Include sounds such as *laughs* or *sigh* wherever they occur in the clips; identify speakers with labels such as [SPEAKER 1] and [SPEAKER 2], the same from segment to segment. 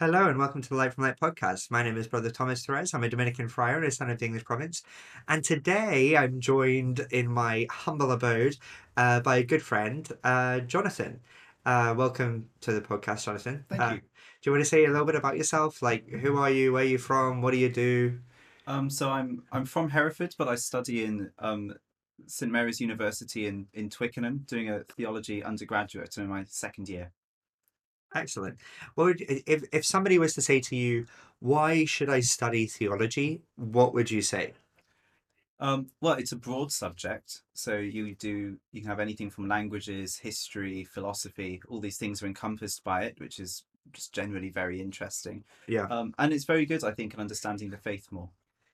[SPEAKER 1] Hello and welcome to the Light from Light podcast. My name is Brother Thomas Therese. I'm a Dominican friar and a son of the English province. And today I'm joined in my humble abode uh, by a good friend, uh, Jonathan. Uh, welcome to the podcast, Jonathan.
[SPEAKER 2] Thank
[SPEAKER 1] Uh,
[SPEAKER 2] you.
[SPEAKER 1] Do you want to say a little bit about yourself? Like, who are you? Where are you from? What do you do?
[SPEAKER 2] Um, so I'm I'm from Hereford, but I study in um, St Mary's University in in Twickenham, doing a theology undergraduate in my second year.
[SPEAKER 1] Excellent. Well, if, if somebody was to say to you, why should I study theology? What would you say?
[SPEAKER 2] Um, well, it's a broad subject, so you do you can have anything from languages, history, philosophy. All these things are encompassed by it, which is just generally very interesting.
[SPEAKER 1] Yeah.
[SPEAKER 2] Um, and it's very good, I think, in understanding the faith more.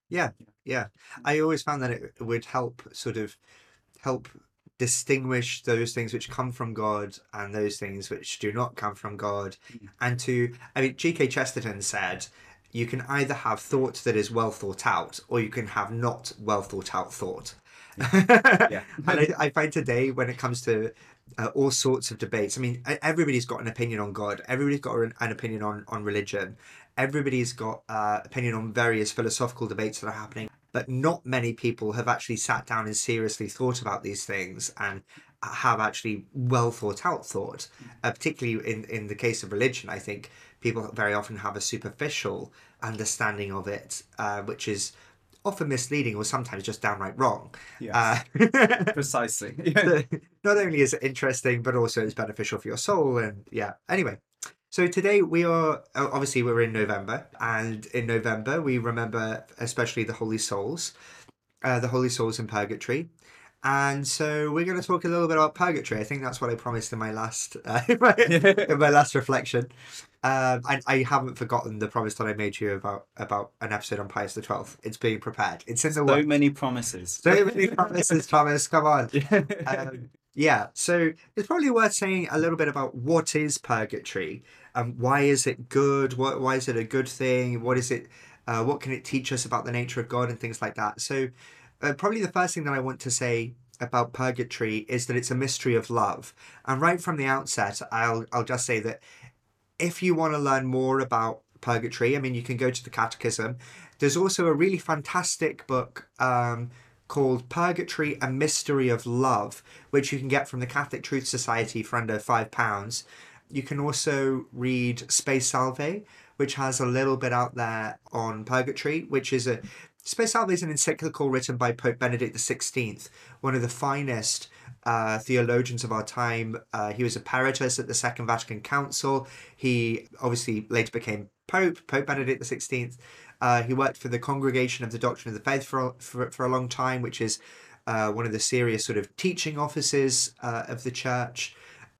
[SPEAKER 1] Yeah, yeah. I always found that it would help sort of help distinguish those things which come from God and those things which do not come from God.
[SPEAKER 2] Mm.
[SPEAKER 1] And to, I mean, G.K. Chesterton said, you can either have thought that is well thought out or you can have not well thought out thought.
[SPEAKER 2] Yeah. *laughs*
[SPEAKER 1] and I, I find today when it comes to uh, all sorts of debates, I mean, everybody's got an opinion on God, everybody's got an, an opinion on, on religion, everybody's got uh, opinion on various philosophical debates that are happening, but not many people have actually sat down and seriously thought about these things and have actually well thought out thought. Uh, particularly in, in the case of religion, I think people very often have a superficial understanding of it, uh, which is often misleading or sometimes just downright wrong.
[SPEAKER 2] Yes,
[SPEAKER 1] Uh, *laughs*
[SPEAKER 2] precisely. *laughs*
[SPEAKER 1] not only is it interesting, but also it's beneficial for your soul. And yeah, anyway. So today we are obviously we're in November, and in November we remember especially the Holy Souls, uh, the Holy Souls in Purgatory. And so we're going to talk a little bit about purgatory. I think that's what I promised in my last uh, *laughs* in, my, *laughs* in my last reflection. Um, and I haven't forgotten the promise that I made you about about an episode on Pius the Twelfth. It's being prepared. It's in the
[SPEAKER 2] so
[SPEAKER 1] works.
[SPEAKER 2] many promises.
[SPEAKER 1] So many promises, *laughs* Thomas. Come on. Um, yeah, so it's probably worth saying a little bit about what is purgatory, um, why is it good, what, why is it a good thing, what is it, uh, what can it teach us about the nature of God and things like that. So, uh, probably the first thing that I want to say about purgatory is that it's a mystery of love, and right from the outset, I'll I'll just say that if you want to learn more about purgatory, I mean, you can go to the Catechism. There's also a really fantastic book. Um, called Purgatory A Mystery of Love, which you can get from the Catholic Truth Society for under £5. You can also read Spe Salvi, which has a little bit out there on purgatory, which is a. Spe Salvi is an encyclical written by Pope Benedict XVI, one of the finest uh, theologians of our time. Uh, he was a peritus at the Second Vatican Council. He obviously later became Pope, Pope Benedict XVI. Uh, he worked for the Congregation of the Doctrine of the Faith for, for, for a long time, which is uh, one of the serious sort of teaching offices uh, of the church.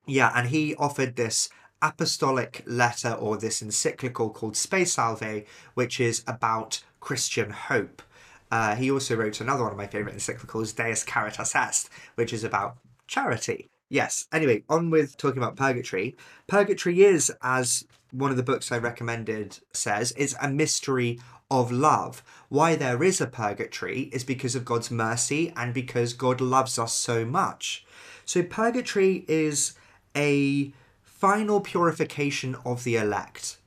[SPEAKER 1] Yeah, and he offered this apostolic letter or this encyclical called Spe Salvi, which is about Christian hope. Uh, he also wrote another one of my favorite encyclicals, Deus Caritas Est, which is about charity. Yes. Anyway, on with talking about purgatory. Purgatory is, as one of the books I recommended says, is a mystery of love. Why there is a purgatory is because of God's mercy and because God loves us so much. So, purgatory is a final purification of the elect.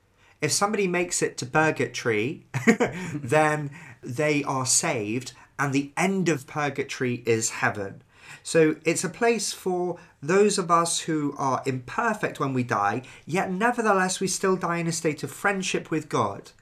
[SPEAKER 1] If somebody makes it to purgatory, *laughs* then they are saved, and the end of purgatory is heaven. So it's a place for those of us who are imperfect when we die, yet nevertheless we still die in a state of friendship with God.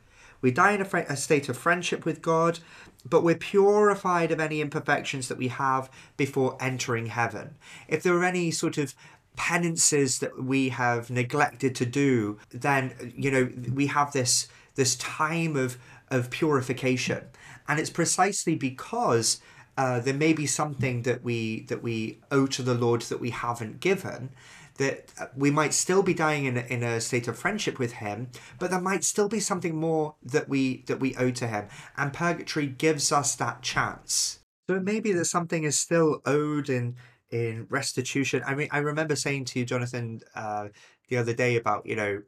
[SPEAKER 1] We die in a, fri- a state of friendship with God, but we're purified of any imperfections that we have before entering heaven. If there are any sort of penances that we have neglected to do, then you know we have this this time of of purification, and it's precisely because uh, there may be something that we that we owe to the Lord that we haven't given. That uh, we might still be dying in a, in a state of friendship with Him, but there might still be something more that we that we owe to Him, and purgatory gives us that chance. So it may be that something is still owed in in restitution. I mean, I remember saying to you, Jonathan, uh, the other day about you know,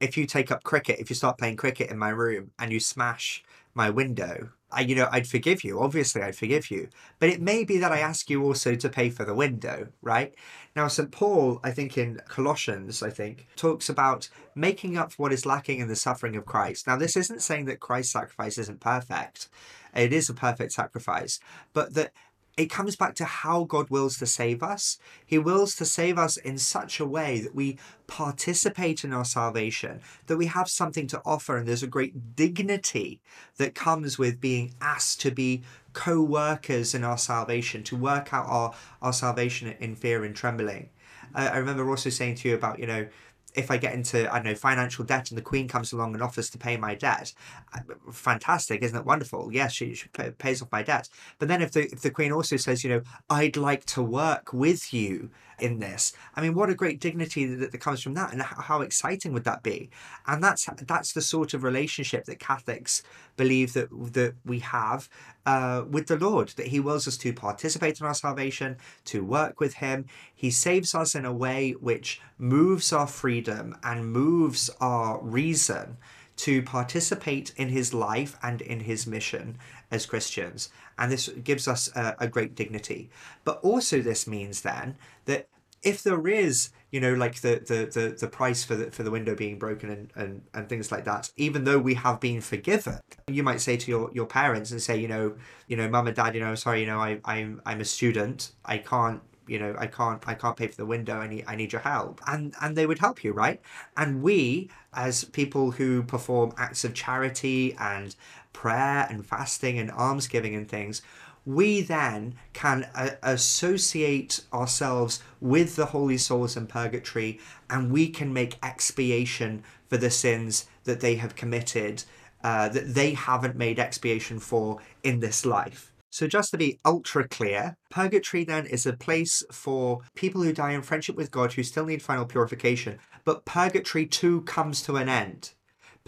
[SPEAKER 1] if you take up cricket, if you start playing cricket in my room and you smash my window, I, you know, I'd forgive you. Obviously, I'd forgive you. But it may be that I ask you also to pay for the window, right? Now, St. Paul, I think in Colossians, I think, talks about making up what is lacking in the suffering of Christ. Now, this isn't saying that Christ's sacrifice isn't perfect. It is a perfect sacrifice, but that it comes back to how God wills to save us. He wills to save us in such a way that we participate in our salvation, that we have something to offer, and there's a great dignity that comes with being asked to be co workers in our salvation, to work out our, our salvation in fear and trembling. Uh, I remember also saying to you about, you know, if I get into I don't know financial debt and the Queen comes along and offers to pay my debt, uh, fantastic, isn't it wonderful? Yes, she, she pays off my debt. But then if the if the Queen also says, you know, I'd like to work with you in this, I mean, what a great dignity that, that comes from that, and how exciting would that be? And that's that's the sort of relationship that Catholics believe that that we have uh, with the Lord, that He wills us to participate in our salvation, to work with Him. He saves us in a way which moves our freedom and moves our reason to participate in His life and in His mission as Christians. And this gives us a, a great dignity. But also, this means then that if there is you know like the the the, the price for the for the window being broken and, and and things like that even though we have been forgiven you might say to your your parents and say you know you know mum and dad you know sorry you know I, i'm i'm a student i can't you know i can't i can't pay for the window i need i need your help and and they would help you right and we as people who perform acts of charity and prayer and fasting and almsgiving and things we then can uh, associate ourselves with the holy souls in purgatory and we can make expiation for the sins that they have committed uh, that they haven't made expiation for in this life. So, just to be ultra clear, purgatory then is a place for people who die in friendship with God who still need final purification, but purgatory too comes to an end.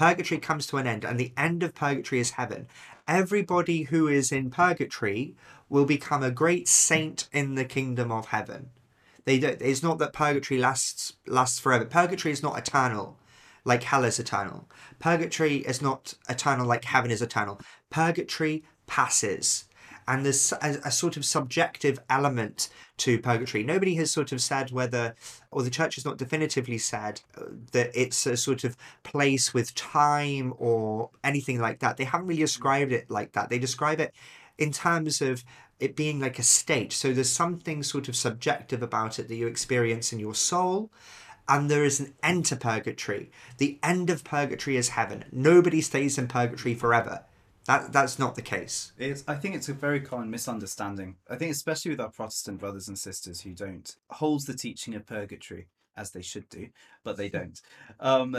[SPEAKER 1] Purgatory comes to an end, and the end of purgatory is heaven everybody who is in purgatory will become a great saint in the kingdom of heaven. They do, it's not that purgatory lasts lasts forever. Purgatory is not eternal, like hell is eternal. Purgatory is not eternal like heaven is eternal. Purgatory passes and there's a, a, sort of subjective element to purgatory. Nobody has sort of said whether, or the church has not definitively said uh, that it's a sort of place with time or anything like that. They haven't really described it like that. They describe it in terms of it being like a state. So there's something sort of subjective about it that you experience in your soul and there is an end to purgatory. The end of purgatory is heaven. Nobody stays in purgatory forever. That that's not the case.
[SPEAKER 2] It's I think it's a very common misunderstanding. I think especially with our Protestant brothers and sisters who don't hold the teaching of purgatory as they should do, but they don't. Um,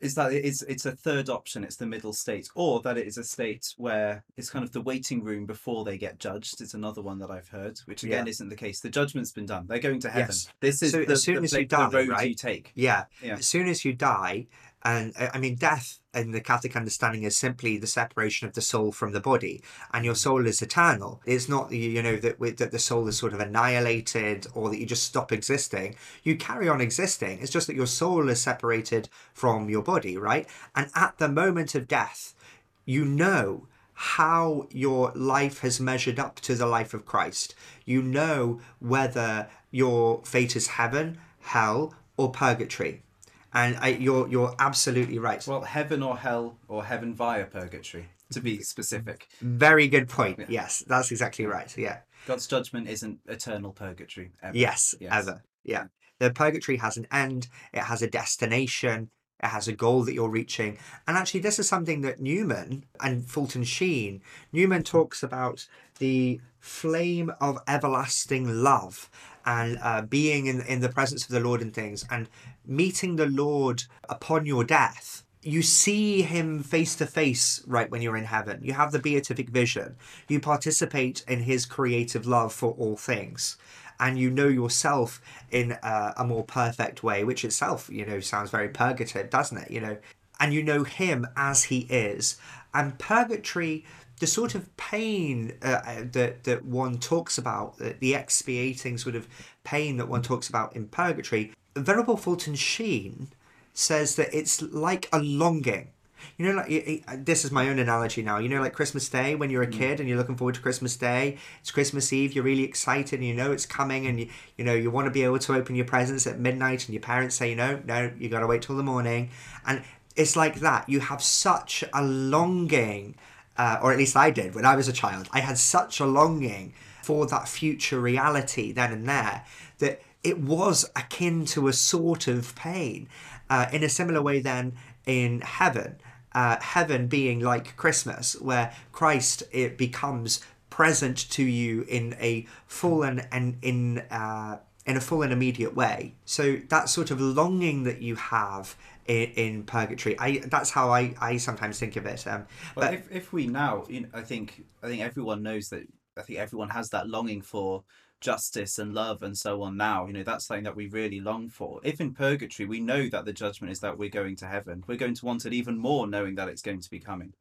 [SPEAKER 2] is that it's it's a third option. It's the middle state, or that it is a state where it's kind of the waiting room before they get judged. It's another one that I've heard, which again yeah. isn't the case. The judgment's been done. They're going to heaven. Yes. This is so the, as soon the, as you die, the road right? you take.
[SPEAKER 1] Yeah. yeah. As soon as you die, and uh, I mean, death in the Catholic understanding is simply the separation of the soul from the body, and your mm. soul is eternal. It's not you know that that the soul is sort of annihilated or that you just stop existing. You carry on existing. It's just that your soul is separated from your body, right? And at the moment of death, you know how your life has measured up to the life of Christ. You know whether your fate is heaven, hell, or purgatory and I, you're you're absolutely right.
[SPEAKER 2] Well, heaven or hell or heaven via purgatory, to be specific.
[SPEAKER 1] Very good point. Yeah. Yes, that's exactly right. Yeah.
[SPEAKER 2] God's judgment isn't eternal purgatory. Ever.
[SPEAKER 1] Yes, yes, ever. Yeah. The purgatory has an end. It has a destination. It has a goal that you're reaching. And actually, this is something that Newman and Fulton Sheen, Newman talks about the flame of everlasting love and uh, being in, in the presence of the Lord and things. And meeting the Lord upon your death, you see him face to face right when you're in heaven. You have the beatific vision. You participate in his creative love for all things. And you know yourself in a, a more perfect way, which itself, you know, sounds very purgative, doesn't it? You know, and you know him as he is. And purgatory the sort of pain uh, uh that that one talks about, the expiating sort of pain that one talks about in purgatory, Venerable Fulton Sheen says that it's like a longing. You know, like this is my own analogy now. You know, like Christmas Day when you're a kid and you're looking forward to Christmas Day. It's Christmas Eve. You're really excited and you know it's coming, and you you know you want to be able to open your presents at midnight, and your parents say, no, no, you got to wait till the morning, and it's like that. You have such a longing, uh, or at least I did when I was a child. I had such a longing for that future reality then and there that it was akin to a sort of pain. Uh, in a similar way, then in heaven, uh, heaven being like Christmas, where Christ it becomes present to you in a full and, and in uh, in a full and immediate way. So that sort of longing that you have in, in purgatory, I that's how I, I sometimes think of it. Um,
[SPEAKER 2] But
[SPEAKER 1] but
[SPEAKER 2] if, if we now, you know, I think I think everyone knows that. I think everyone has that longing for justice and love and so on. Now, you know, that's something that we really long for. If in purgatory we know that the judgment is that we're going to heaven, we're going to want it even more, knowing that it's going to be coming.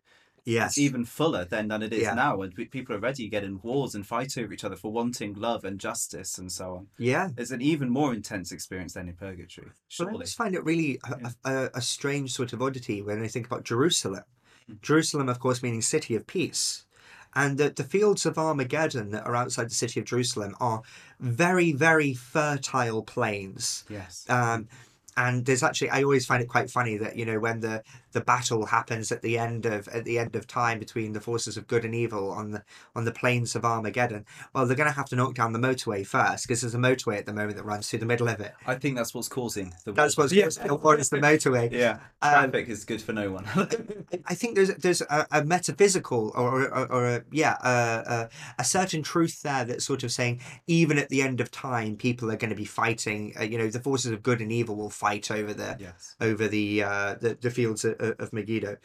[SPEAKER 1] Yes,
[SPEAKER 2] It's even fuller then than it is
[SPEAKER 1] Yeah.
[SPEAKER 2] now, and pe- people already get in wars and fight over each other for wanting love and justice and so on.
[SPEAKER 1] yeah.
[SPEAKER 2] It's an even more intense experience than in purgatory.
[SPEAKER 1] Well, I
[SPEAKER 2] Surely,
[SPEAKER 1] just find it really a, a, a strange sort of oddity when I think about Jerusalem.
[SPEAKER 2] Mm.
[SPEAKER 1] Jerusalem, of course, meaning city of peace. And the, the fields of Armageddon that are outside the city of Jerusalem are very, very fertile plains.
[SPEAKER 2] yes.
[SPEAKER 1] Um, and there's actually, I always find it quite funny that you know when the the battle happens at the end of at the end of time between the forces of good and evil on the on the plains of Armageddon. Well, they're going to have to knock down the motorway first because there's a motorway at the moment that runs through the middle of it.
[SPEAKER 2] I think that's what's causing the.
[SPEAKER 1] That's what's
[SPEAKER 2] yeah.
[SPEAKER 1] or it's the motorway. *laughs*
[SPEAKER 2] yeah.
[SPEAKER 1] Um,
[SPEAKER 2] Traffic is good for no one.
[SPEAKER 1] I- think there's there's a, a metaphysical or or, or a, yeah a, a, a certain truth there that's sort of saying even at the end of time people are going to be fighting uh, you know the forces of good and evil will fight over the
[SPEAKER 2] yes.
[SPEAKER 1] over the uh, the, the fields of, of Megiddo.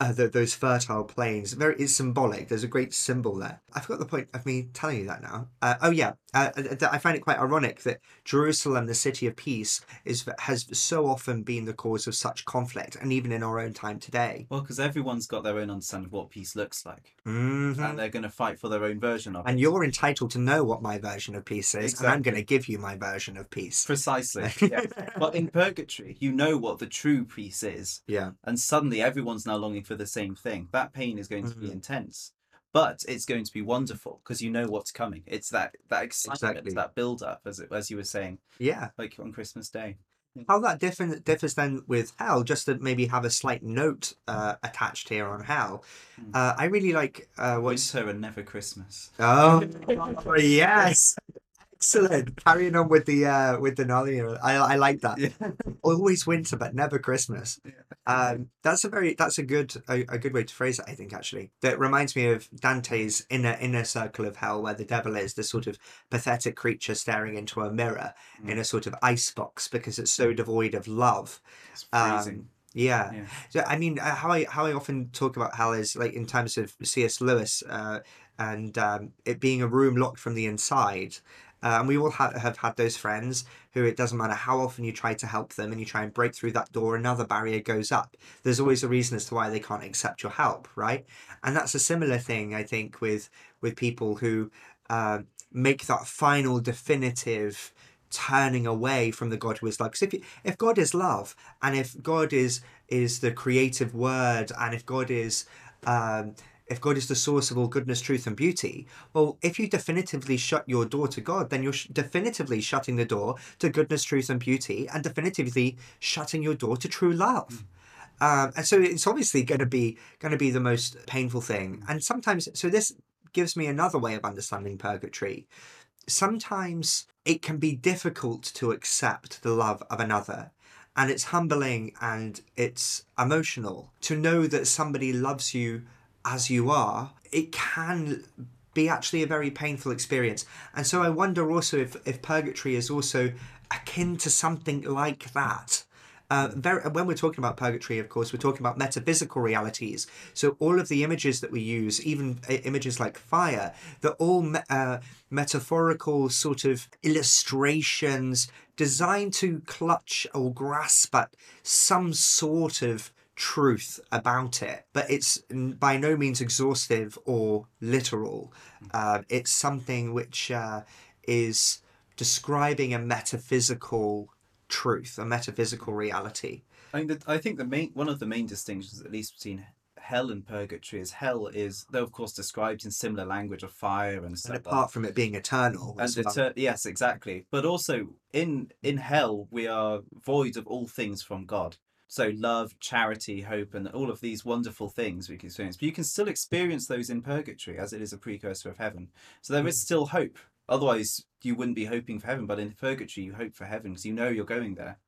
[SPEAKER 1] Uh, the, those fertile plains. Very, it's symbolic. There's a great symbol there. I forgot the point of me telling you that now. Uh, oh yeah, uh, uh, I find it quite ironic that Jerusalem, the city of peace, is has so often been the cause of such conflict, and even in our own time today.
[SPEAKER 2] Well, because everyone's got their own understanding of what peace looks like,
[SPEAKER 1] Mhm.
[SPEAKER 2] and they're going to fight for their own version of
[SPEAKER 1] And
[SPEAKER 2] it.
[SPEAKER 1] you're entitled to know what my version of peace is, and I'm going to give you my version of peace.
[SPEAKER 2] precisely. *laughs* Yeah. but in purgatory, you know what the true peace is,
[SPEAKER 1] Yeah,
[SPEAKER 2] and suddenly everyone's now longing for the same thing. That pain is going to be
[SPEAKER 1] Mhm.
[SPEAKER 2] intense, but it's going to be wonderful because you know what's coming. It's that that excitement,
[SPEAKER 1] Exactly.
[SPEAKER 2] that build up, as it, as you were saying,
[SPEAKER 1] yeah.
[SPEAKER 2] like on Christmas Day.
[SPEAKER 1] How that different differs then with hell, just to maybe have a slight note uh, attached here on hell.
[SPEAKER 2] Mm.
[SPEAKER 1] Uh, I really like uh, what's
[SPEAKER 2] Winter and never Christmas.
[SPEAKER 1] oh *laughs* yes, excellent. Carrying on with the uh, with the Nolly, I I like that.
[SPEAKER 2] Yeah.
[SPEAKER 1] Always winter, but never Christmas.
[SPEAKER 2] Yeah.
[SPEAKER 1] Um, that's a very that's a good a, a good way to phrase it. I think actually that reminds me of Dante's inner inner circle of hell, where the devil is this sort of pathetic creature staring into a mirror in a sort of ice box because it's so devoid of love. Um. Yeah.
[SPEAKER 2] Yeah.
[SPEAKER 1] So I mean, uh, how I how I often talk about hell is like in terms of C.S. Lewis uh, and um, it being a room locked from the inside. Uh, and we all ha- have had those friends who it doesn't matter how often you try to help them and you try and break through that door, another barrier goes up. There's always a reason as to why they can't accept your help, right? And that's a similar thing, I think, with with people who uh, make that final definitive turning away from the God who is love. Because if if God is love, and if God is is the creative word, and if God is um, if God is the source of all goodness, truth, and beauty, well, if you definitively shut your door to God, then you're sh- definitively shutting the door to goodness, truth, and beauty, and definitively shutting your door to true love. Um, and so it's obviously going to be going to be the most painful thing. And sometimes, so this gives me another way of understanding purgatory. Sometimes it can be difficult to accept the love of another. And it's humbling and it's emotional to know that somebody loves you as you are. It can be actually a very painful experience. And so I wonder also if, if purgatory is also akin to something like that. Uh, very, when we're talking about purgatory, of course, we're talking about metaphysical realities. So all of the images that we use, even uh, images like fire, they're all me- uh, metaphorical sort of illustrations designed to clutch or grasp at some sort of truth about it, but it's by no means exhaustive or literal. Uh, it's something which uh, is describing a metaphysical truth, a metaphysical reality.
[SPEAKER 2] I mean, the, I think the main one of the main distinctions, at least between hell and purgatory, is hell is though of course described in similar language of fire and
[SPEAKER 1] And
[SPEAKER 2] stuff. like
[SPEAKER 1] apart from it being eternal,
[SPEAKER 2] and yes, exactly. But also in in hell, we are void of all things from God. So love, charity, hope, and all of these wonderful things we can experience. But you can still experience those in purgatory, as it is a precursor of heaven. So there is
[SPEAKER 1] Mm.
[SPEAKER 2] still hope. Otherwise, you wouldn't be hoping for heaven. But in purgatory, you hope for heaven because you know you're going there.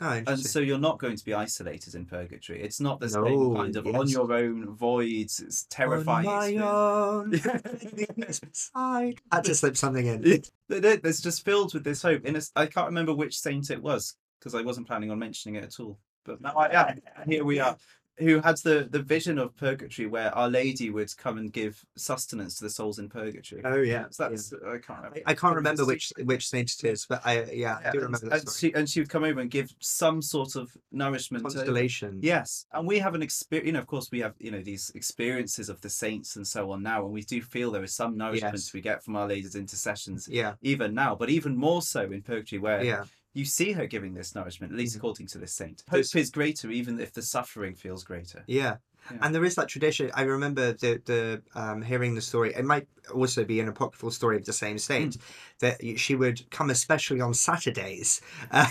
[SPEAKER 1] oh,
[SPEAKER 2] And so you're not going to be isolated in purgatory. It's not same
[SPEAKER 1] No,
[SPEAKER 2] kind of on your own void, it's terrifying.
[SPEAKER 1] On my
[SPEAKER 2] experience.
[SPEAKER 1] own. I had to slip something in. *laughs* *laughs*
[SPEAKER 2] There's just filled with this hope. In a, I can't remember which saint it was because I wasn't planning on mentioning it at all. But now I am. and Here we are. Who had the, the vision of purgatory where Our Lady would come and give sustenance to the souls in purgatory.
[SPEAKER 1] Oh yeah.
[SPEAKER 2] so that's I can't remember.
[SPEAKER 1] I, I can't remember which which saint it is, but I yeah, I do
[SPEAKER 2] and,
[SPEAKER 1] remember that
[SPEAKER 2] and she and she would come over and give some sort of nourishment. to-
[SPEAKER 1] Constellation.
[SPEAKER 2] Yes, and we have an experience. You know, of course, we have you know these experiences of the saints and so on now, and we do feel there is some nourishment
[SPEAKER 1] Yes.
[SPEAKER 2] we get from Our Lady's intercessions
[SPEAKER 1] Yeah.
[SPEAKER 2] even now, but even more so in purgatory, where
[SPEAKER 1] Yeah.
[SPEAKER 2] You see her giving this nourishment, at least
[SPEAKER 1] Mhm.
[SPEAKER 2] according to this saint. Hope
[SPEAKER 1] This-
[SPEAKER 2] is greater, even if the suffering feels greater.
[SPEAKER 1] Yeah.
[SPEAKER 2] Yeah.
[SPEAKER 1] And there is that tradition. I remember the the um, hearing the story. It might also be an apocryphal story of the same saint
[SPEAKER 2] Hmm.
[SPEAKER 1] that she would come especially on Saturdays, uh,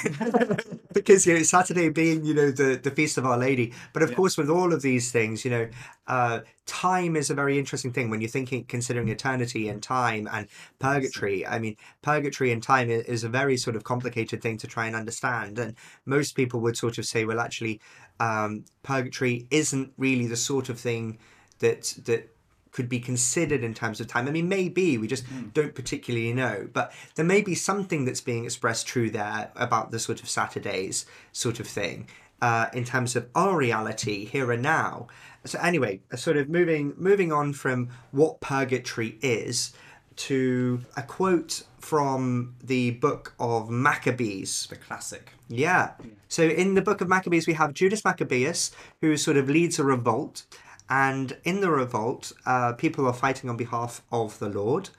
[SPEAKER 1] *laughs* because you know Saturday being you know the the feast of Our Lady. But of
[SPEAKER 2] Yeah.
[SPEAKER 1] course, with all of these things, you know, uh, time is a very interesting thing when you're thinking considering eternity and time and purgatory. I mean, purgatory and time is a very sort of complicated thing to try and understand. And most people would sort of say, well, actually, um, purgatory isn't really the sort of thing that that could be considered in terms of time. I mean, maybe we just
[SPEAKER 2] Mm.
[SPEAKER 1] don't particularly know, but there may be something that's being expressed true there about the sort of Saturdays sort of thing uh, in terms of our reality here and now. So anyway, sort of moving moving on from what purgatory is to a quote from the book of Maccabees.
[SPEAKER 2] The classic.
[SPEAKER 1] Yeah. So in the book of Maccabees, we have Judas Maccabeus, who sort of leads a revolt. And in the revolt, uh, people are fighting on behalf of the Lord.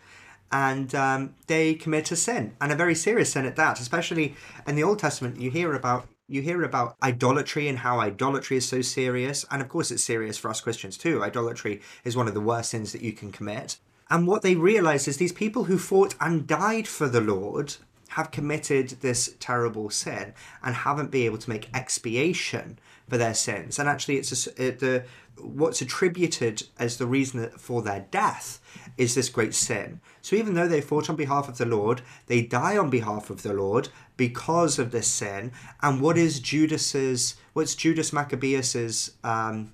[SPEAKER 1] And um, they commit a sin, and a very serious sin at that. Especially in the Old Testament, you hear about you hear about idolatry and how idolatry is so serious. And of course, it's serious for us Christians too. Idolatry is one of the worst sins that you can commit. And what they realize is these people who fought and died for the Lord have committed this terrible sin and haven't been able to make expiation for their sins. And actually, it's a the what's attributed as the reason for their death is this great sin. So even though they fought on behalf of the Lord, they die on behalf of the Lord because of this sin. And what is Judas's? What's Judas Maccabeus's um,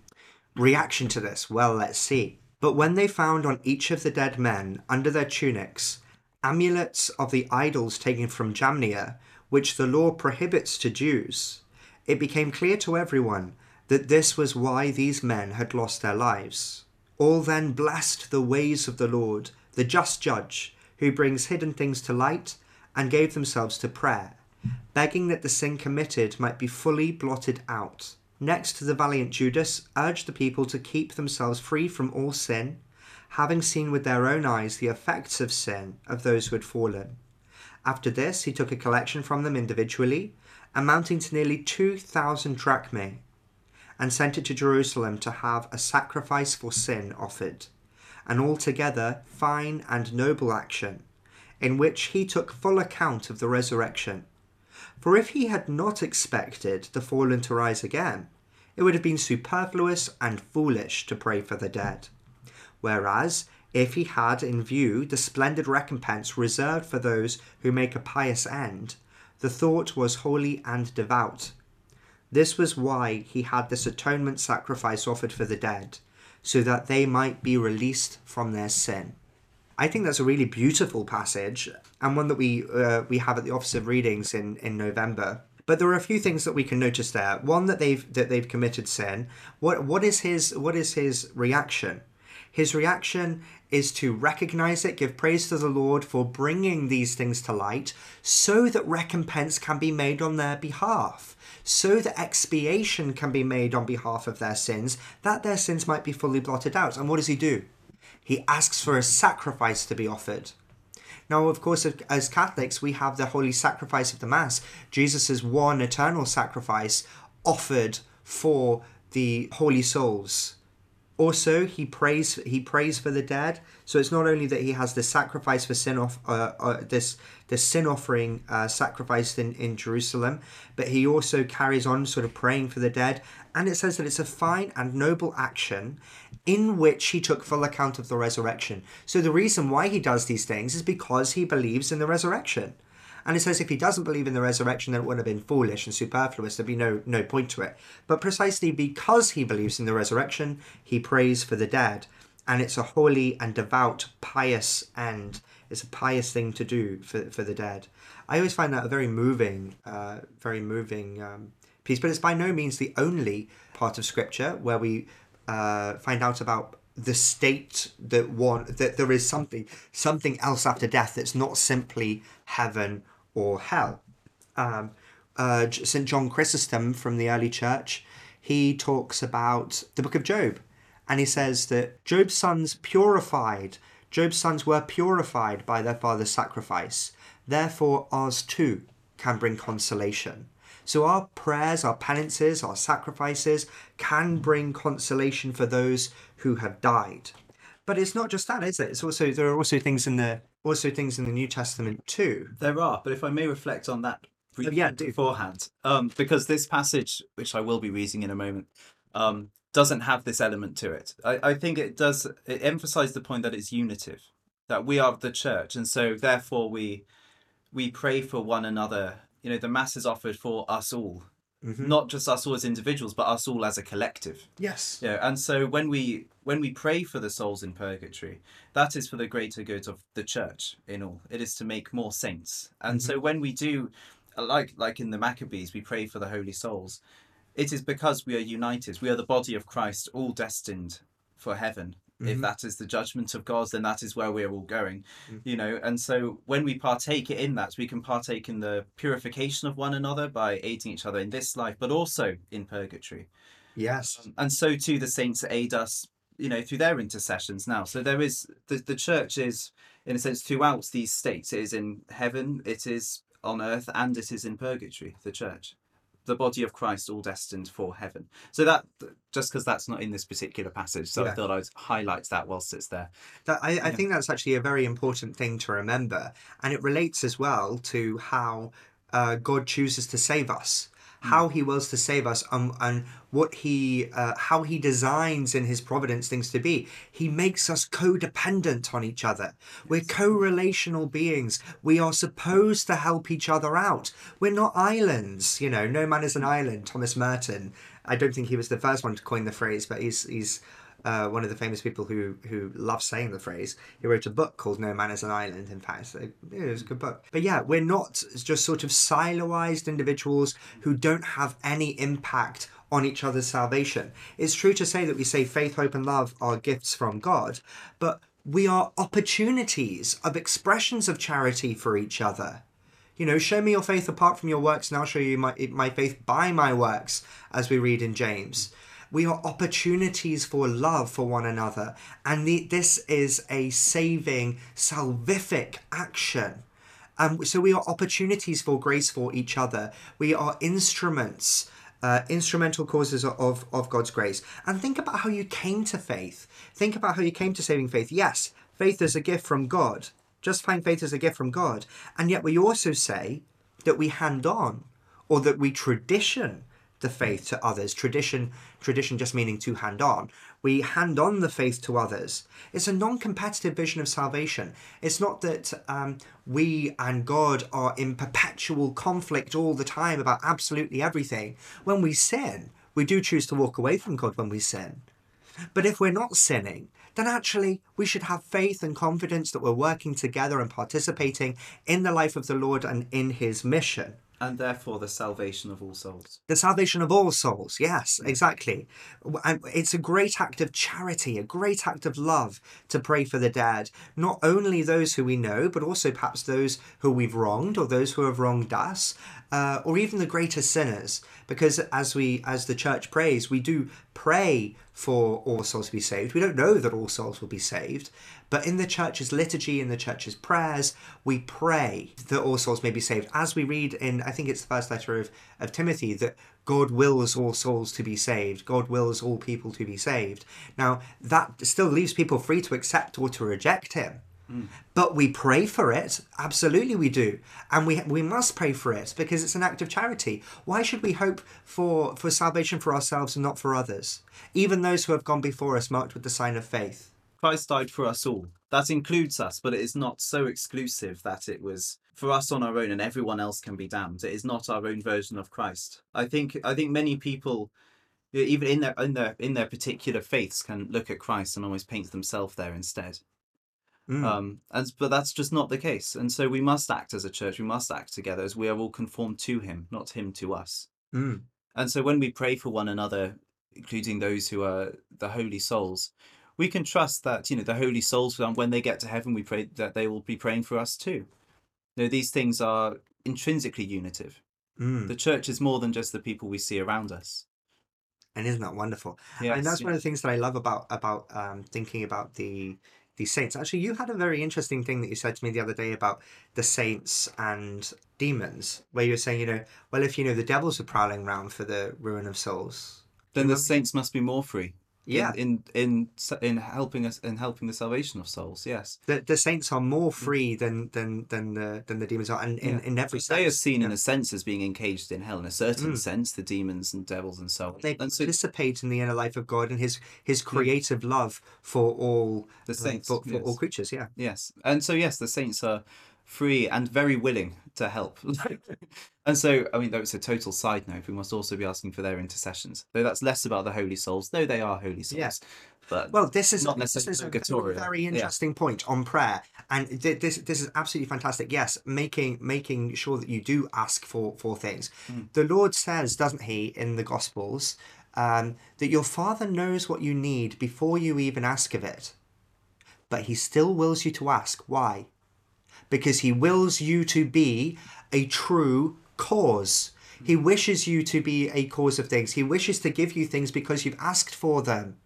[SPEAKER 1] reaction to this? Well, let's see. But when they found on each of the dead men under their tunics amulets of the idols taken from Jamnia, which the law prohibits to Jews, it became clear to everyone that this was why these men had lost their lives. All then blessed the ways of the Lord, the just judge, who brings hidden things to light, and gave themselves to prayer, begging that the sin committed might be fully blotted out. Next, to the valiant Judas urged the people to keep themselves free from all sin, having seen with their own eyes the effects of sin of those who had fallen. After this, he took a collection from them individually, amounting to nearly 2,000 drachmae, and sent it to Jerusalem to have a sacrifice for sin offered, an altogether fine and noble action, in which he took full account of the resurrection. For if he had not expected the fallen to rise again, it would have been superfluous and foolish to pray for the dead. Whereas, if he had in view the splendid recompense reserved for those who make a pious end, the thought was holy and devout. This was why he had this atonement sacrifice offered for the dead, so that they might be released from their sin. I think that's a really beautiful passage and one that we uh, we have at the Office of Readings in, in November. But there are a few things that we can notice there. One that they've that they've committed sin. What what is his what is his reaction? His reaction is to recognize it, give praise to the Lord for bringing these things to light, so that recompense can be made on their behalf, so that expiation can be made on behalf of their sins, that their sins might be fully blotted out. And what does he do? He asks for a sacrifice to be offered. Now, of course, as Catholics, we have the holy sacrifice of the Mass, Jesus' one eternal sacrifice offered for the holy souls. Also, he prays he prays for the dead. So it's not only that he has the sacrifice for sin off uh, uh, this the sin offering uh, sacrificed in in Jerusalem, but he also carries on sort of praying for the dead. And it says that it's a fine and noble action in which he took full account of the resurrection. So the reason why he does these things is because he believes in the resurrection. And it says if he doesn't believe in the resurrection, then it would have been foolish and superfluous. There'd be no no point to it. But precisely because he believes in the resurrection, he prays for the dead. And it's a holy and devout, pious end. It's a pious thing to do for, for the dead. I always find that a very moving, uh, very moving um, piece. But it's by no means the only part of Scripture where we uh, find out about the state that one that there is something something else after death that's not simply heaven or hell. Um, uh, St. John Chrysostom from the early church, he talks about the book of Job. And he says that Job's sons purified, Job's sons were purified by their father's sacrifice. Therefore, ours too can bring consolation. So our prayers, our penances, our sacrifices can bring consolation for those who have died. But it's not just that, is it? It's also there are also things in the also things in the New Testament too.
[SPEAKER 2] There are, but if I may reflect on that briefly
[SPEAKER 1] yeah,
[SPEAKER 2] beforehand, um, because this passage, which I will be reading in a moment, um, doesn't have this element to it. I, I think it does. It emphasizes the point that it's unitive, that we are the church, and so therefore we we pray for one another. You know, the mass is offered for us all,
[SPEAKER 1] Mhm.
[SPEAKER 2] not just us all as individuals, but us all as a collective.
[SPEAKER 1] Yes.
[SPEAKER 2] Yeah, and so when we when we pray for the souls in purgatory, that is for the greater good of the church in all. It is to make more saints. And so when we do like like in the Maccabees, we pray for the holy souls, it is because we are united. We are the body of Christ, all destined for heaven. If
[SPEAKER 1] Mhm.
[SPEAKER 2] that is the judgment of God, then that is where we are all going.
[SPEAKER 1] Mm.
[SPEAKER 2] You know, and so when we partake in that, we can partake in the purification of one another by aiding each other in this life, but also in purgatory
[SPEAKER 1] Yes.
[SPEAKER 2] and so too the saints aid us you know through their intercessions now so there is the, the church is in a sense throughout these states it is in heaven it is on earth and it is in purgatory the church the body of christ all destined for heaven so that just because that's not in this particular passage so i thought i'd highlight that whilst it's there
[SPEAKER 1] That, I, I
[SPEAKER 2] Yeah.
[SPEAKER 1] think that's actually a very important thing to remember. And it relates as well to how uh, God chooses to save us, how he wills to save us, and, and what he, uh, how he designs in his providence things to be. He makes us codependent on each other. We're co relational beings. We are supposed to help each other out. We're not islands. You know, no man is an island. Thomas Merton. I don't think he was the first one to coin the phrase, but he's he's uh, one of the famous people who who loves saying the phrase. He wrote a book called No Man Is an Island. In fact, so, it was a good book. But yeah, we're not just sort of siloized individuals who don't have any impact on each other's salvation. It's true to say that we say faith, hope, and love are gifts from God, but we are opportunities of expressions of charity for each other. You know, show me your faith apart from your works, and I'll show you my, my faith by my works, as we read in James. We are opportunities for love for one another, and the, this is a saving, salvific action. Um, so we are opportunities for grace for each other. We are instruments, uh, instrumental causes of, of God's grace. And think about how you came to faith. Think about how you came to saving faith. Yes, faith is a gift from God. Justifying faith is a gift from God. And yet we also say that we hand on or that we tradition the faith to others. Tradition, tradition just meaning to hand on. We hand on the faith to others. It's a non-competitive vision of salvation. It's not that um, we and God are in perpetual conflict all the time about absolutely everything. When we sin, we do choose to walk away from God when we sin. But if we're not sinning, then actually we should have faith and confidence that we're working together and participating in the life of the Lord and in his mission.
[SPEAKER 2] And therefore the salvation of all souls
[SPEAKER 1] The salvation of all souls, yes, exactly. It's a great act of charity, a great act of love to pray for the dead. Not only those who we know, but also perhaps those who we've wronged or those who have wronged us. uh, or even the greatest sinners, because as we as the church prays, we do pray for all souls to be saved. We don't know that all souls will be saved, but in the church's liturgy, in the church's prayers, we pray that all souls may be saved. As we read in, I think it's the first letter of, of Timothy, that God wills all souls to be saved. God wills all people to be saved. Now, that still leaves people free to accept or to reject Him. Hmm. But we pray for it. Absolutely, we do, and we we must pray for it because it's an act of charity. Why should we hope for for salvation for ourselves and not for others, even those who have gone before us, marked with the sign of faith?
[SPEAKER 2] Christ died for us all. That includes us, but it is not so exclusive that it was for us on our own and everyone else can be damned. It is not our own version of Christ. I think I think many people even in their in their in their particular faiths can look at Christ and almost paint themselves there instead.
[SPEAKER 1] Mm.
[SPEAKER 2] Um and but that's just not the case. And so we must act as a church, we must act together as we are all conformed to him, not him to us.
[SPEAKER 1] Mm.
[SPEAKER 2] And so when we pray for one another, including those who are the holy souls, we can trust that, you know, the holy souls, um, when they get to heaven, we pray that they will be praying for us too. You know, these things are intrinsically unitive.
[SPEAKER 1] Mm.
[SPEAKER 2] The church is more than just the people we see around us.
[SPEAKER 1] And isn't that wonderful?
[SPEAKER 2] Yes,
[SPEAKER 1] and that's one of the things that I love about about um, thinking about the the saints. Actually, you had a very interesting thing that you said to me the other day about the saints and demons, where you were saying, you know, well, if you know the devils are prowling around for the ruin of souls,
[SPEAKER 2] Then the saints must be more free.
[SPEAKER 1] Yeah,
[SPEAKER 2] In in in helping us in helping the salvation of souls. Yes.
[SPEAKER 1] the, the saints are more free than than than the than the demons are, and in,
[SPEAKER 2] Mm. Yeah.
[SPEAKER 1] in every sense,
[SPEAKER 2] They are seen
[SPEAKER 1] yeah.
[SPEAKER 2] in a sense as being encaged in hell. In a certain
[SPEAKER 1] Mm.
[SPEAKER 2] sense, the demons and devils and so on.
[SPEAKER 1] They
[SPEAKER 2] and so
[SPEAKER 1] participate in the inner life of God and His His creative love for all
[SPEAKER 2] the
[SPEAKER 1] uh,
[SPEAKER 2] saints,
[SPEAKER 1] for, for
[SPEAKER 2] yes.
[SPEAKER 1] all creatures. Yeah,
[SPEAKER 2] Yes. And so, yes, the saints are free and very willing to help. *laughs* *laughs* and so, I mean, though it's a total side note, we must also be asking for their intercessions. Though that's less about the holy souls, though they are holy souls.
[SPEAKER 1] Yes.
[SPEAKER 2] But
[SPEAKER 1] Well, this is
[SPEAKER 2] Not
[SPEAKER 1] this
[SPEAKER 2] necessarily
[SPEAKER 1] is a very, very
[SPEAKER 2] yeah.
[SPEAKER 1] interesting point on prayer, and th- this this is absolutely fantastic. Yes, making making sure that you do ask for for things.
[SPEAKER 2] Mm.
[SPEAKER 1] The Lord says, doesn't He, in the Gospels, um, that your Father knows what you need before you even ask of it, but He still wills you to ask. Why? Because He wills you to be a true cause. He wishes you to be a cause of things. He wishes to give you things because you've asked for them.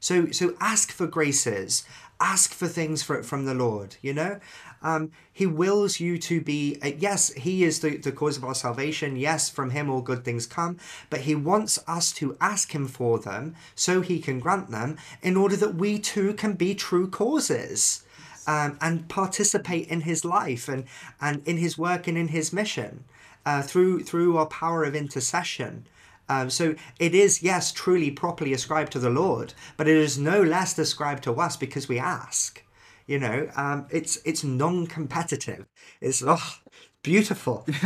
[SPEAKER 1] So so ask for graces, ask for things for, from the Lord. You know, um, He wills you to be. Uh, yes, He is the the cause of our salvation. Yes, from Him all good things come. But He wants us to ask Him for them, so He can grant them, in order that we too can be true causes. Um, and participate in his life and, and in his work and in his mission uh, through through our power of intercession. Um, so it is, yes, truly properly ascribed to the Lord, but it is no less ascribed to us because we ask. You know, um, it's it's non-competitive. It's oh, beautiful. *laughs*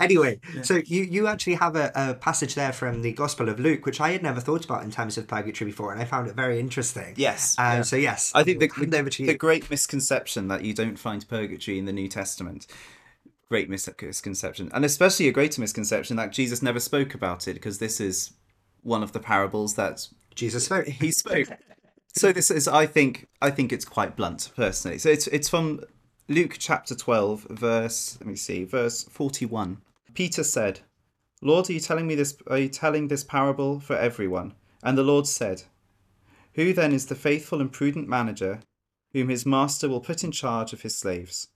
[SPEAKER 1] anyway, so you you actually have a, a passage there from the Gospel of Luke, which I had never thought about in terms of purgatory before, and I found it very interesting.
[SPEAKER 2] yes.
[SPEAKER 1] Uh,
[SPEAKER 2] yeah.
[SPEAKER 1] So yes,
[SPEAKER 2] I think the,
[SPEAKER 1] I'll hand over to
[SPEAKER 2] the
[SPEAKER 1] you.
[SPEAKER 2] great misconception that you don't find purgatory in the New Testament, great misconception, and especially a greater misconception that Jesus never spoke about it because this is one of the parables that
[SPEAKER 1] Jesus spoke.
[SPEAKER 2] he spoke. so this is, I think, I think it's quite blunt personally. So it's it's from Luke chapter twelve, verse. Let me see, verse forty-one. Peter said, "Lord, are you telling me this? Are you telling this parable for everyone?" And the Lord said, "Who then is the faithful and prudent manager, whom his master will put in charge of his slaves,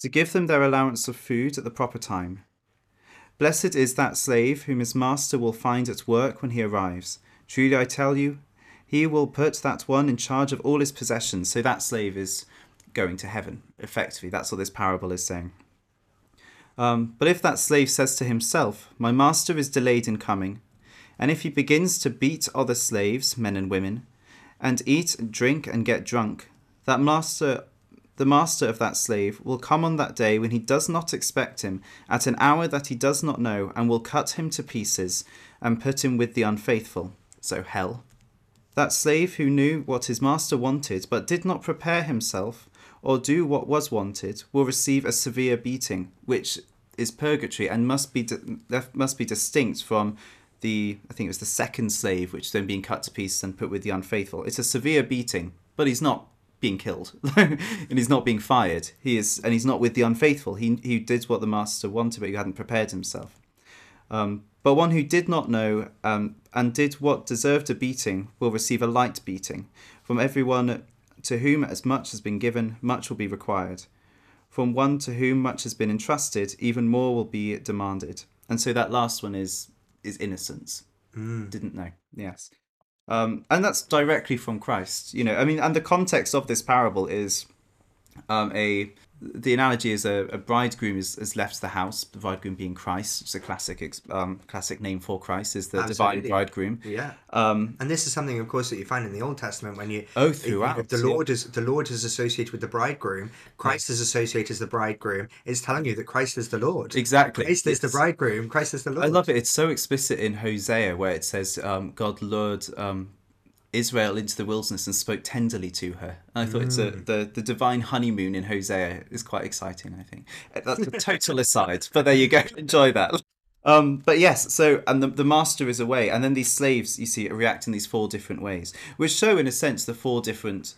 [SPEAKER 2] to give them their allowance of food at the proper time?" Blessed is that slave whom his master will find at work when he arrives. Truly I tell you, he will put that one in charge of all his possessions. So that slave is going to heaven, effectively. That's what this parable is saying. Um, but if that slave says to himself, My master is delayed in coming, and if he begins to beat other slaves, men and women, and eat, and drink, and get drunk, that master the master of that slave will come on that day when he does not expect him, at an hour that he does not know, and will cut him to pieces, and put him with the unfaithful. So hell. That slave who knew what his master wanted, but did not prepare himself, or do what was wanted, will receive a severe beating, which is purgatory and must be di- must be distinct from the I think it was the second slave, which then being cut to pieces and put with the unfaithful. It's a severe beating, but he's not being killed *laughs* and he's not being fired. He is, and he's not with the unfaithful. He he did what the master wanted, but he hadn't prepared himself. Um, but one who did not know um, and did what deserved a beating will receive a light beating. From everyone to whom as much has been given, much will be required. From one to whom much has been entrusted, even more will be demanded. And so that last one is is innocence.
[SPEAKER 1] Mm.
[SPEAKER 2] Didn't know. Yes. Um, and that's directly from Christ. You know, I mean, and the context of this parable is um, a the analogy is a, a bridegroom has, has left the house. The bridegroom being Christ, which is a classic ex- um, classic name for Christ, is the
[SPEAKER 1] Absolutely.
[SPEAKER 2] divine bridegroom.
[SPEAKER 1] Yeah.
[SPEAKER 2] Um,
[SPEAKER 1] And this is something, of course, that you find in the Old Testament when you
[SPEAKER 2] oh,
[SPEAKER 1] you know,
[SPEAKER 2] throughout
[SPEAKER 1] the
[SPEAKER 2] yeah.
[SPEAKER 1] Lord is the Lord is associated with the bridegroom. Christ is associated as the bridegroom. It's telling you that Christ is the Lord.
[SPEAKER 2] exactly.
[SPEAKER 1] Christ is the bridegroom. Christ is the Lord.
[SPEAKER 2] I love it. It's so explicit in Hosea where it says um, God lured um, Israel into the wilderness and spoke tenderly to her. And I thought it's a, the the divine honeymoon in Hosea is quite exciting. I think Uh, that's a *laughs* total aside, but there you go. *laughs* Enjoy that. Um, but yes, so and the, the master is away, and then these slaves you see react in these four different ways, which show in a sense the four different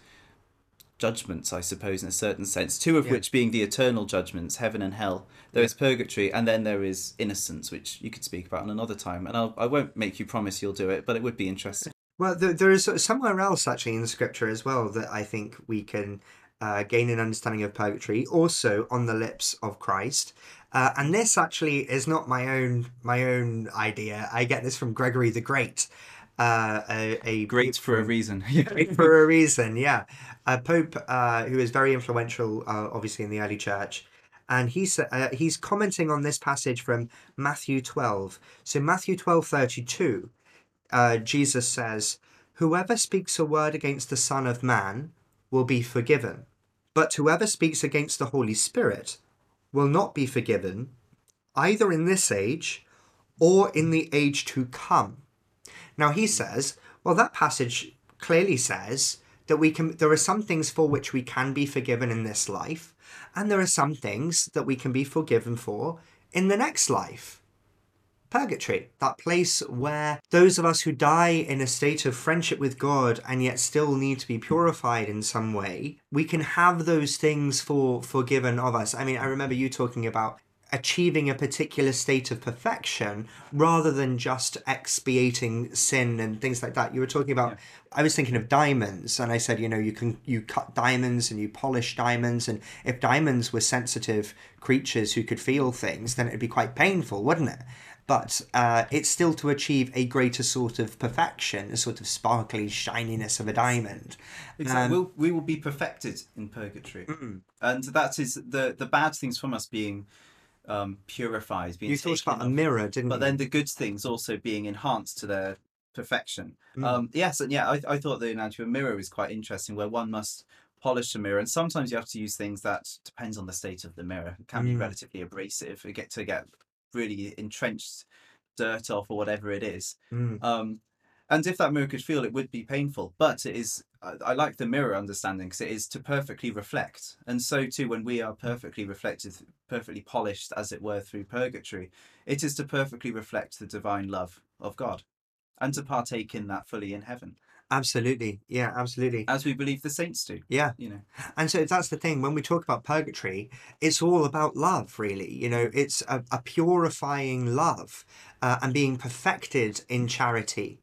[SPEAKER 2] judgments, I suppose, in a certain sense. Two of
[SPEAKER 1] Yeah.
[SPEAKER 2] which being the eternal judgments, heaven and hell. There is purgatory, and then there is innocence, which you could speak about another time. And I'll, I won't make you promise you'll do it, but it would be interesting.
[SPEAKER 1] Well, there, there is somewhere else actually in scripture as well that I think we can uh, gain an understanding of purgatory, also on the lips of Christ. Uh, and this actually is not my own my own idea. I get this from Gregory the Great, uh, a, a
[SPEAKER 2] Great for a reason. *laughs* *laughs*
[SPEAKER 1] Great for a reason, yeah. A pope uh, who is very influential, uh, obviously in the early church, and he's uh, he's commenting on this passage from Matthew twelve. So Matthew twelve thirty two, uh, Jesus says, "Whoever speaks a word against the Son of Man will be forgiven, but whoever speaks against the Holy Spirit will not be forgiven, either in this age or in the age to come." Now he says, well, that passage clearly says that we can. There are some things for which we can be forgiven in this life, and there are some things that we can be forgiven for in the next life. Purgatory, that place where those of us who die in a state of friendship with God and yet still need to be purified in some way, we can have those things for forgiven of us. I mean, I remember you talking about achieving a particular state of perfection rather than just expiating sin and things like that. You were talking about I was thinking of diamonds and I said, you know, you can you cut diamonds and you polish diamonds and if diamonds were sensitive creatures who could feel things, then it'd be quite painful, wouldn't it? But uh, it's still to achieve a greater sort of perfection, a sort of sparkly shininess of a diamond.
[SPEAKER 2] Exactly.
[SPEAKER 1] Um,
[SPEAKER 2] we'll, we will be perfected in purgatory.
[SPEAKER 1] Mm.
[SPEAKER 2] And that is the, the bad things from us being um, purified, being
[SPEAKER 1] You thought about a mirror, didn't
[SPEAKER 2] but
[SPEAKER 1] you?
[SPEAKER 2] then the good things also being enhanced to their perfection.
[SPEAKER 1] Mm.
[SPEAKER 2] Um, yes, and yeah, I, I thought the analogy of a mirror is quite interesting, where one must polish a mirror, and sometimes you have to use things that depends on the state of the mirror. It can be
[SPEAKER 1] Mm.
[SPEAKER 2] relatively abrasive. You get to get really entrenched dirt off or whatever it is.
[SPEAKER 1] Mm.
[SPEAKER 2] Um, and if that mirror could feel, it would be painful. But it is, I, I like the mirror understanding because it is to perfectly reflect. And so too, when we are perfectly reflected, perfectly polished, as it were, through purgatory, it is to perfectly reflect the divine love of God and to partake in that fully in heaven,
[SPEAKER 1] Absolutely. Yeah, absolutely.
[SPEAKER 2] as we believe the saints do.
[SPEAKER 1] Yeah.
[SPEAKER 2] You know,
[SPEAKER 1] And so that's the thing. When we talk about purgatory, it's all about love, really. You know, it's a, a purifying love uh, and being perfected in charity.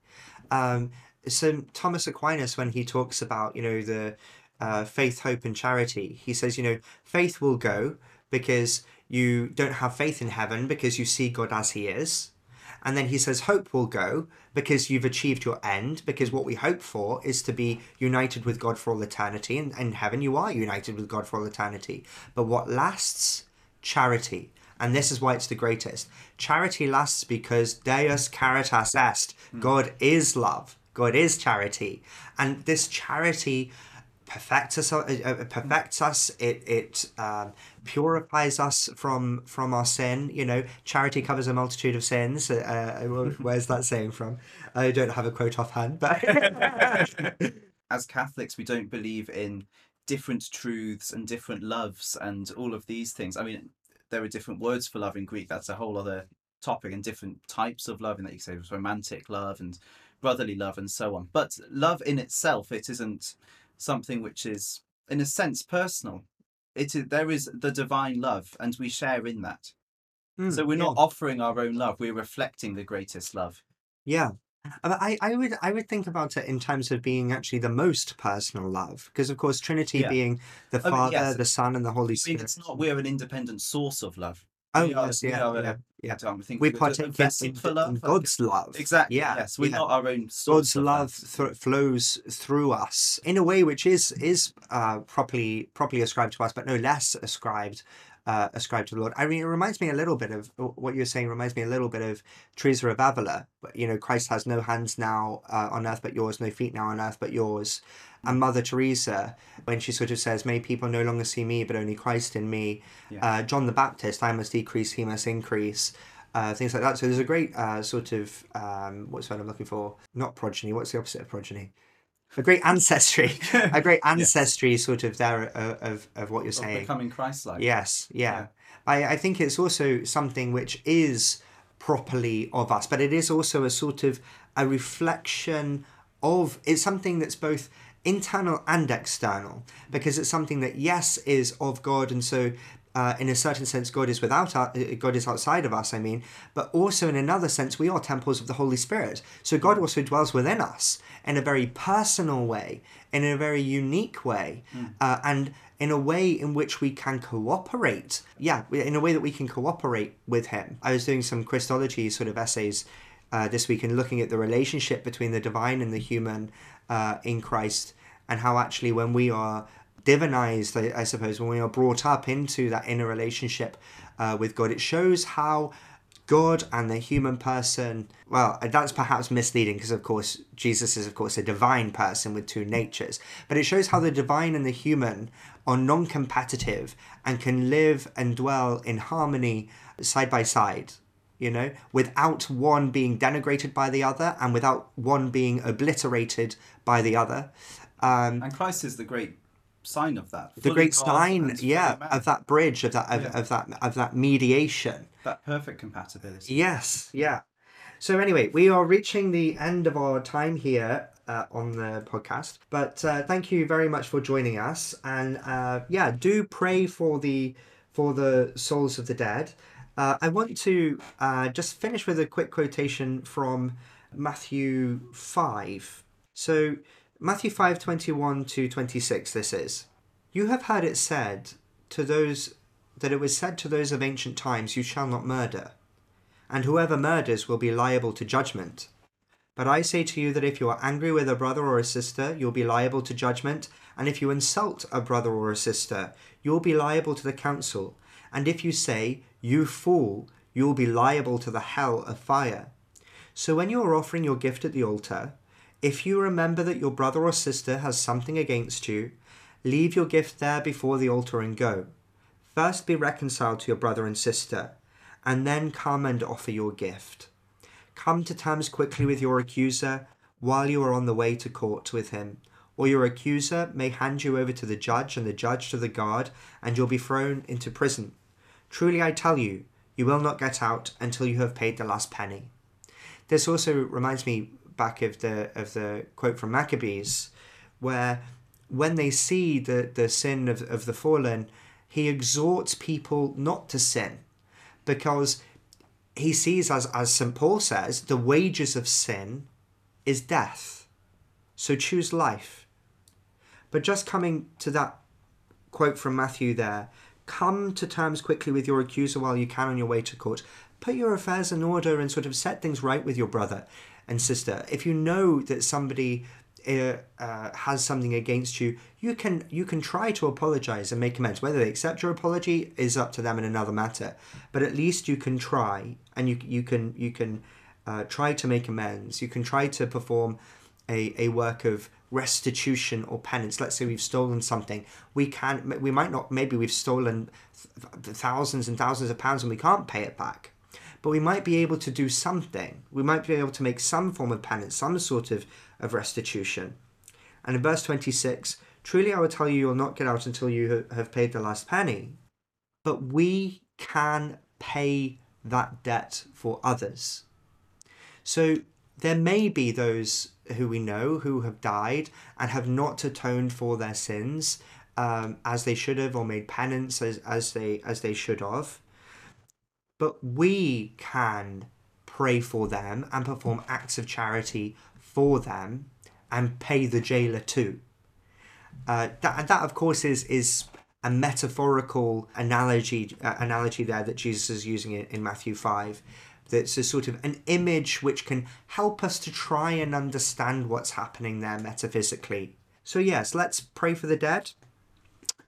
[SPEAKER 1] Um, so Thomas Aquinas, when he talks about, you know, the uh, faith, hope, and charity, he says, you know, faith will go because you don't have faith in heaven because you see God as he is. And then he says, hope will go because you've achieved your end, because what we hope for is to be united with God for all eternity. And in heaven, you are united with God for all eternity. But what lasts? Charity. And this is why it's the greatest. Charity lasts because Deus caritas est. Hmm. God is love. God is charity. And this charity perfects us, uh, uh, perfects us. It it um, purifies us from from our sin. You know, charity covers a multitude of sins. Uh, uh, *laughs* where's that saying from? I don't have a quote offhand, but *laughs*
[SPEAKER 2] as Catholics, we don't believe in different truths and different loves and all of these things. I mean, there are different words for love in Greek. That's a whole other topic, and different types of love. And that you say romantic love and brotherly love and so on. But love in itself, it isn't something which is in a sense, personal. It is, there is the divine love, and we share in that.
[SPEAKER 1] Mm,
[SPEAKER 2] So we're
[SPEAKER 1] yeah.
[SPEAKER 2] not offering our own love; we're reflecting the greatest love.
[SPEAKER 1] Yeah. I, I would I would think about it in terms of being actually the most personal love because of course Trinity
[SPEAKER 2] Yeah.
[SPEAKER 1] being the
[SPEAKER 2] I mean,
[SPEAKER 1] Father,
[SPEAKER 2] yes.
[SPEAKER 1] the Son, and the Holy Spirit.
[SPEAKER 2] it's not we're an independent source of love.
[SPEAKER 1] Oh
[SPEAKER 2] we are-
[SPEAKER 1] yes,
[SPEAKER 2] we are
[SPEAKER 1] yeah, yeah.
[SPEAKER 2] I think
[SPEAKER 1] We
[SPEAKER 2] we're
[SPEAKER 1] partake in, in- in. God's love.
[SPEAKER 2] Exactly.
[SPEAKER 1] Yeah.
[SPEAKER 2] Yes, we're
[SPEAKER 1] yeah.
[SPEAKER 2] not our own source
[SPEAKER 1] God's love th- flows through us in a way which is is uh, properly properly ascribed to us, but no less ascribed uh, ascribed to the Lord. I mean, it reminds me a little bit of what you're saying. Reminds me a little bit of Teresa of Avila. But, You know, Christ has no hands now uh, on earth but yours, no feet now on earth but yours. And Mother Teresa, when she sort of says, "May people no longer see me, but only Christ in me."
[SPEAKER 2] Yeah.
[SPEAKER 1] Uh, John the Baptist, "I must decrease, he must increase." uh, things like that. So there's a great uh, sort of um, what's the word I'm looking for? Not progeny. What's the opposite of progeny? A great *laughs* ancestry. a great *laughs* ancestry sort of there of, of, of what you're
[SPEAKER 2] of
[SPEAKER 1] saying.
[SPEAKER 2] becoming Christ-like.
[SPEAKER 1] Yes, yeah.
[SPEAKER 2] Yeah.
[SPEAKER 1] I, I think it's also something which is properly of us, but it is also a sort of a reflection of it's something that's both internal and external because it's something that yes is of God and so uh, in a certain sense God is without us, God is outside of us I mean but also in another sense we are temples of the Holy Spirit so God also dwells within us in a very personal way in a very unique way uh, and in a way in which we can cooperate. Yeah, in a way that we can cooperate with him. I was doing some Christology sort of essays uh, this week and looking at the relationship between the divine and the human uh, in Christ, and how actually when we are divinized, I, I suppose, when we are brought up into that inner relationship uh, with God, it shows how God and the human person, well, that's perhaps misleading because, of course, Jesus is, of course, a divine person with two natures. But it shows how the divine and the human are non competitive and can live and dwell in harmony side by side, you know, without one being denigrated by the other and without one being obliterated by the other. Um,
[SPEAKER 2] And Christ is the great sign of that.
[SPEAKER 1] the great sign, yeah, of that bridge, of that, of,
[SPEAKER 2] Yeah.
[SPEAKER 1] of that, of that mediation.
[SPEAKER 2] that perfect compatibility.
[SPEAKER 1] Yes, yeah. So anyway, we are reaching the end of our time here uh, on the podcast. But uh, thank you very much for joining us, and uh, yeah, do pray for the for the souls of the dead. Uh, I want to uh, just finish with a quick quotation from Matthew five. So Matthew five twenty one to twenty six. This is. You have heard it said to those that it was said to those of ancient times, You shall not murder, and whoever murders will be liable to judgment. But I say to you that if you are angry with a brother or a sister, you'll be liable to judgment, and if you insult a brother or a sister, you'll be liable to the council, and if you say, You fool, you'll be liable to the hell of fire. So when you are offering your gift at the altar, if you remember that your brother or sister has something against you, leave your gift there before the altar and go. First be reconciled to your brother and sister, and then come and offer your gift. Come to terms quickly with your accuser while you are on the way to court with him, or your accuser may hand you over to the judge and the judge to the guard, and you'll be thrown into prison. Truly I tell you, you will not get out until you have paid the last penny. This also reminds me back of the of the quote from Maccabees, where when they see the, the sin of, of the fallen, he exhorts people not to sin because he sees, as, as St. Paul says, the wages of sin is death. So choose life. But just coming to that quote from Matthew there come to terms quickly with your accuser while you can on your way to court. Put your affairs in order and sort of set things right with your brother and sister. If you know that somebody uh, uh, has something against you, you can you can try to apologize and make amends. Whether they accept your apology is up to them in another matter. But at least you can try, and you you can you can uh, try to make amends. You can try to perform a, a work of restitution or penance. Let's say we've stolen something. We can we might not maybe we've stolen th- thousands and thousands of pounds and we can't pay it back. But we might be able to do something. We might be able to make some form of penance, some sort of, of restitution. And in verse 26, truly I will tell you, you'll not get out until you ha- have paid the last penny. But we can pay that debt for others. So there may be those who we know who have died and have not atoned for their sins um, as they should have or made penance as, as they as they should have. But we can pray for them and perform acts of charity for them and pay the jailer too. Uh, that, that of course is is a metaphorical analogy uh, analogy there that Jesus is using in, in Matthew 5 that's a sort of an image which can help us to try and understand what's happening there metaphysically. So, yes, let's pray for the dead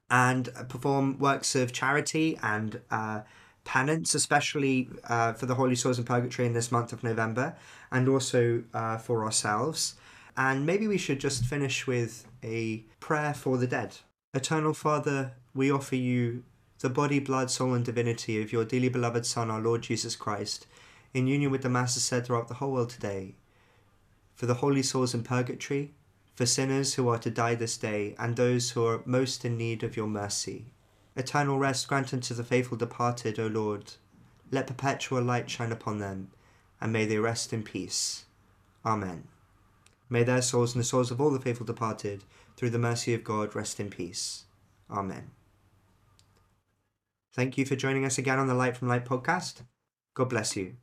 [SPEAKER 1] and perform works of charity and uh, penance, especially uh, for the holy souls in purgatory in this month of November, and also uh, for ourselves. And maybe we should just finish with a prayer for the dead. Eternal Father, we offer you the body, blood, soul, and divinity of your dearly beloved Son, our Lord Jesus Christ, in union with the Masses said throughout the whole world today, for the holy souls in purgatory, for sinners who are to die this day, and those who are most in need of your mercy. Eternal rest grant unto the faithful departed, O Lord. Let perpetual light shine upon them, and may they rest in peace. Amen. May their souls and the souls of all the faithful departed, through the mercy of God, rest in peace. Amen. Thank you for joining us again on the Light from Light podcast. God bless you.